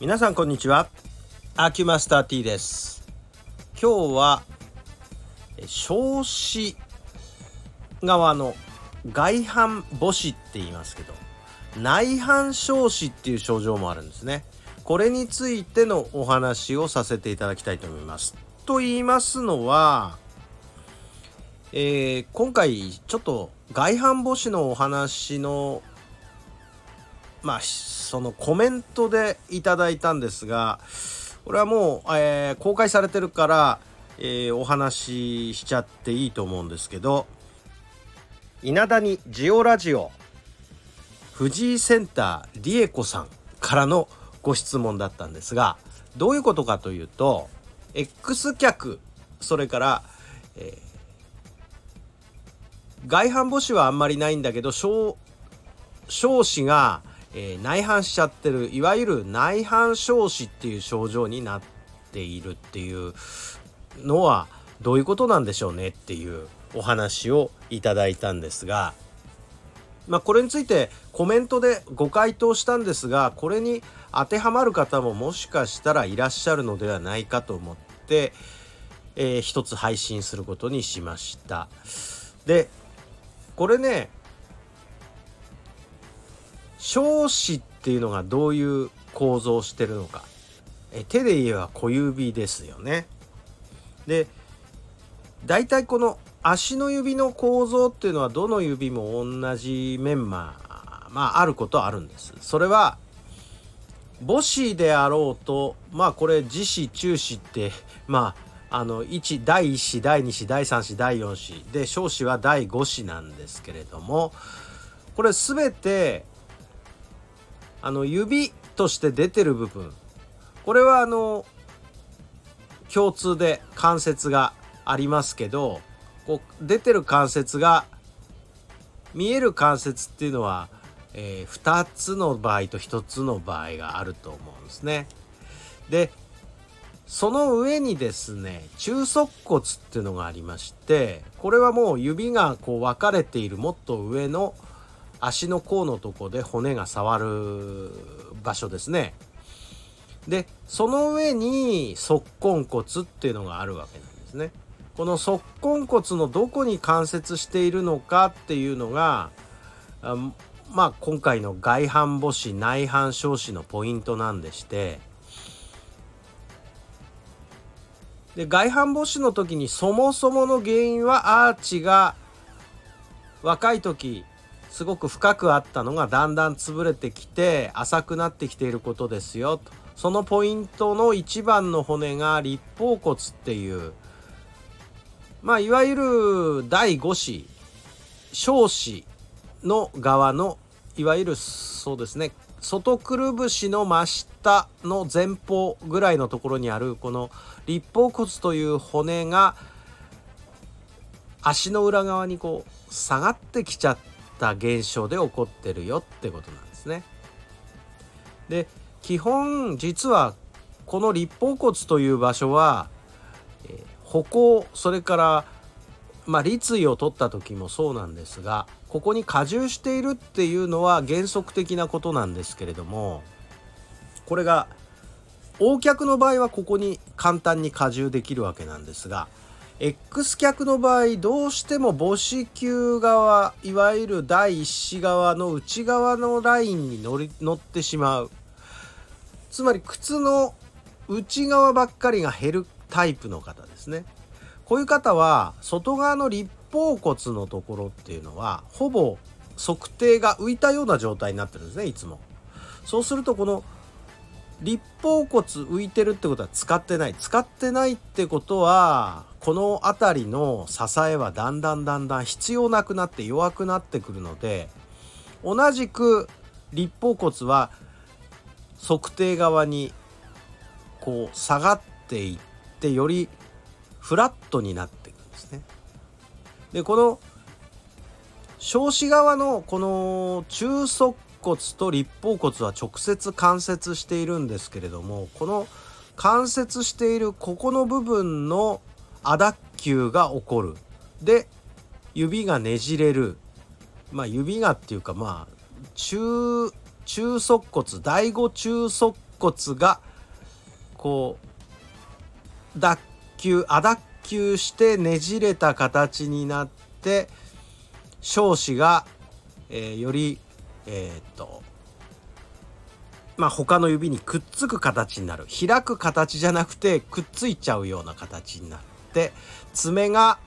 皆さんこんにちは。アキュマスター T です。今日は少子側の外反母趾って言いますけど内反少子っていう症状もあるんですね。これについてのお話をさせていただきたいと思います。と言いますのはえー、今回ちょっと外反母趾のお話のまあそのコメントでいただいたんですがこれはもう、えー、公開されてるから、えー、お話ししちゃっていいと思うんですけど稲田にジオラジオ藤井センター理恵子さんからのご質問だったんですがどういうことかというと X 脚それから、えー外反母趾はあんまりないんだけど少子が、えー、内反しちゃってるいわゆる内反少子っていう症状になっているっていうのはどういうことなんでしょうねっていうお話をいただいたんですがまあこれについてコメントでご回答したんですがこれに当てはまる方ももしかしたらいらっしゃるのではないかと思って、えー、一つ配信することにしました。でこれね少子っていうのがどういう構造をしてるのかえ手で言えば小指ですよね。で大体この足の指の構造っていうのはどの指も同じメンマーまああることはあるんです。それは母子であろうとまあこれ自子中子って まああの1第1子第2子第3子第4子で少子は第5子なんですけれどもこれ全てあの指として出てる部分これはあの共通で関節がありますけどこう出てる関節が見える関節っていうのは、えー、2つの場合と1つの場合があると思うんですね。でその上にですね中足骨っていうのがありましてこれはもう指がこう分かれているもっと上の足の甲のとこで骨が触る場所ですね。でその上に足根骨っていうのがあるわけなんですね。この足根骨のどこに関節しているのかっていうのがあまあ今回の外反母趾内反小趾のポイントなんでしてで外反母趾の時にそもそもの原因はアーチが若い時すごく深くあったのがだんだん潰れてきて浅くなってきていることですよと。そのポイントの一番の骨が立方骨っていう。まあいわゆる第5子小子の側のいわゆるそうですね外くるぶしの真下の前方ぐらいのところにあるこの立方骨という骨が足の裏側にこう下がってきちゃってた現象で起こってるよってことなんですね。で基本実はこの立方骨という場所は、え、歩行それからまあ、立位を取った時もそうなんですがここに加重しているっていうのは原則的なことなんですけれどもこれが横脚の場合はここに簡単に加重できるわけなんですが X 脚の場合どうしても母子球側いわゆる第一子側の内側のラインに乗り乗ってしまうつまり靴の内側ばっかりが減るタイプの方ですね。こういう方は外側の立方骨のところっていうのはほぼ測定が浮いたような状態になってるんですねいつも。そうするとこの立方骨浮いてるってことは使ってない使ってないってことはこの辺りの支えはだんだんだんだん必要なくなって弱くなってくるので同じく立方骨は測定側にこう下がっていってよりフラットになっていくんですね。でこの少子側のこの中足骨と立方骨は直接関節しているんですけれどもこの関節しているここの部分の亜脱臼が起こる。で指がねじれる。まあ指がっていうかまあ中中足骨第5中足骨がこう脱臼亜脱臼してねじれた形になって少子が、えー、よりえー、っとまあ他の指にくっつく形になる開く形じゃなくてくっついちゃうような形になって爪が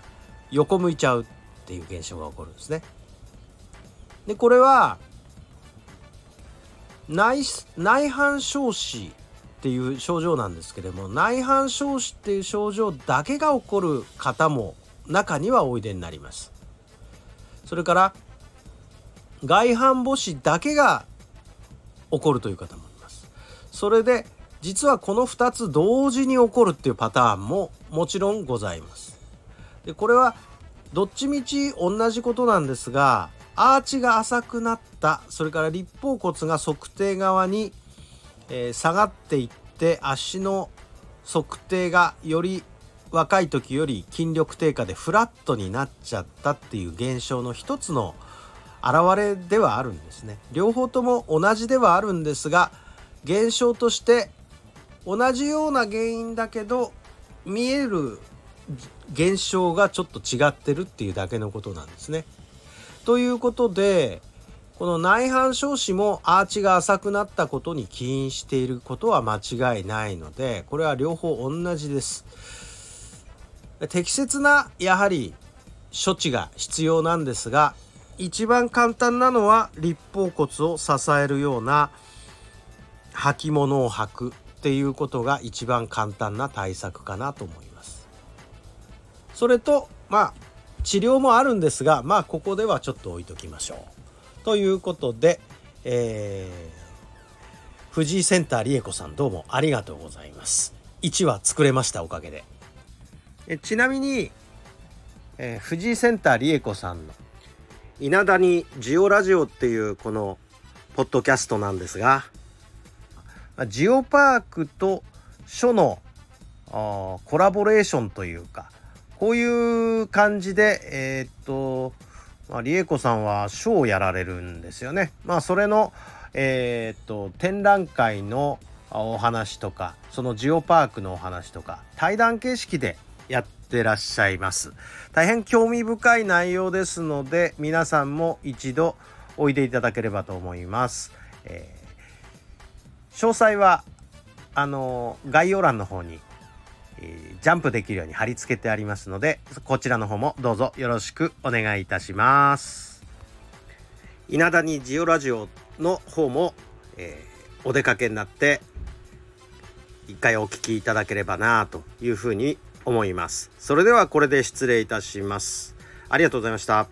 横向いちゃうっていう現象が起こるんですね。でこれは内内反症子っていう症状なんですけれども内反症子っていう症状だけが起こる方も中にはおいでになります。それから外反母趾だけが起こるという方もいます。それで実はこの2つ同時に起こるっていうパターンももちろんございます。でこれはどっちみち同じことなんですがアーチが浅くなったそれから立方骨が測定側に、えー、下がっていって足の測定がより若い時より筋力低下でフラットになっちゃったっていう現象の一つの現れではあるんですね。両方とも同じではあるんですが現象として同じような原因だけど見える現象がちょっと違ってるっていうだけのことなんですね。ということでこの内反症子もアーチが浅くなったことに起因していることは間違いないのでこれは両方同じです。適切なやはり処置が必要なんですが一番簡単なのは立方骨を支えるような履物を履くっていうことが一番簡単な対策かなと思います。それとまあ治療もあるんですがまあここではちょっと置いときましょう。ということで、えー、藤井センター理恵子さんどうもありがとうございます。1話作れましたおかげで。えちなみに、えー、藤井センター理恵子さんの稲田にジオラジオっていうこのポッドキャストなんですがジオパークと書のコラボレーションというかこういう感じでえー、っと、まあ、理恵子さんは書をやられるんですよね。まあそれのえー、っと展覧会のお話とかそのジオパークのお話とか対談形式でやってらっしゃいます。大変興味深い内容ですので皆さんも一度おいでいただければと思います、えー、詳細はあの概要欄の方に、えー、ジャンプできるように貼り付けてありますのでこちらの方もどうぞよろしくお願いいたします。稲田にジオラジオの方も、えー、お出かけになって一回お聞きいただければなというふうに思います。それではこれで失礼いたします。ありがとうございました。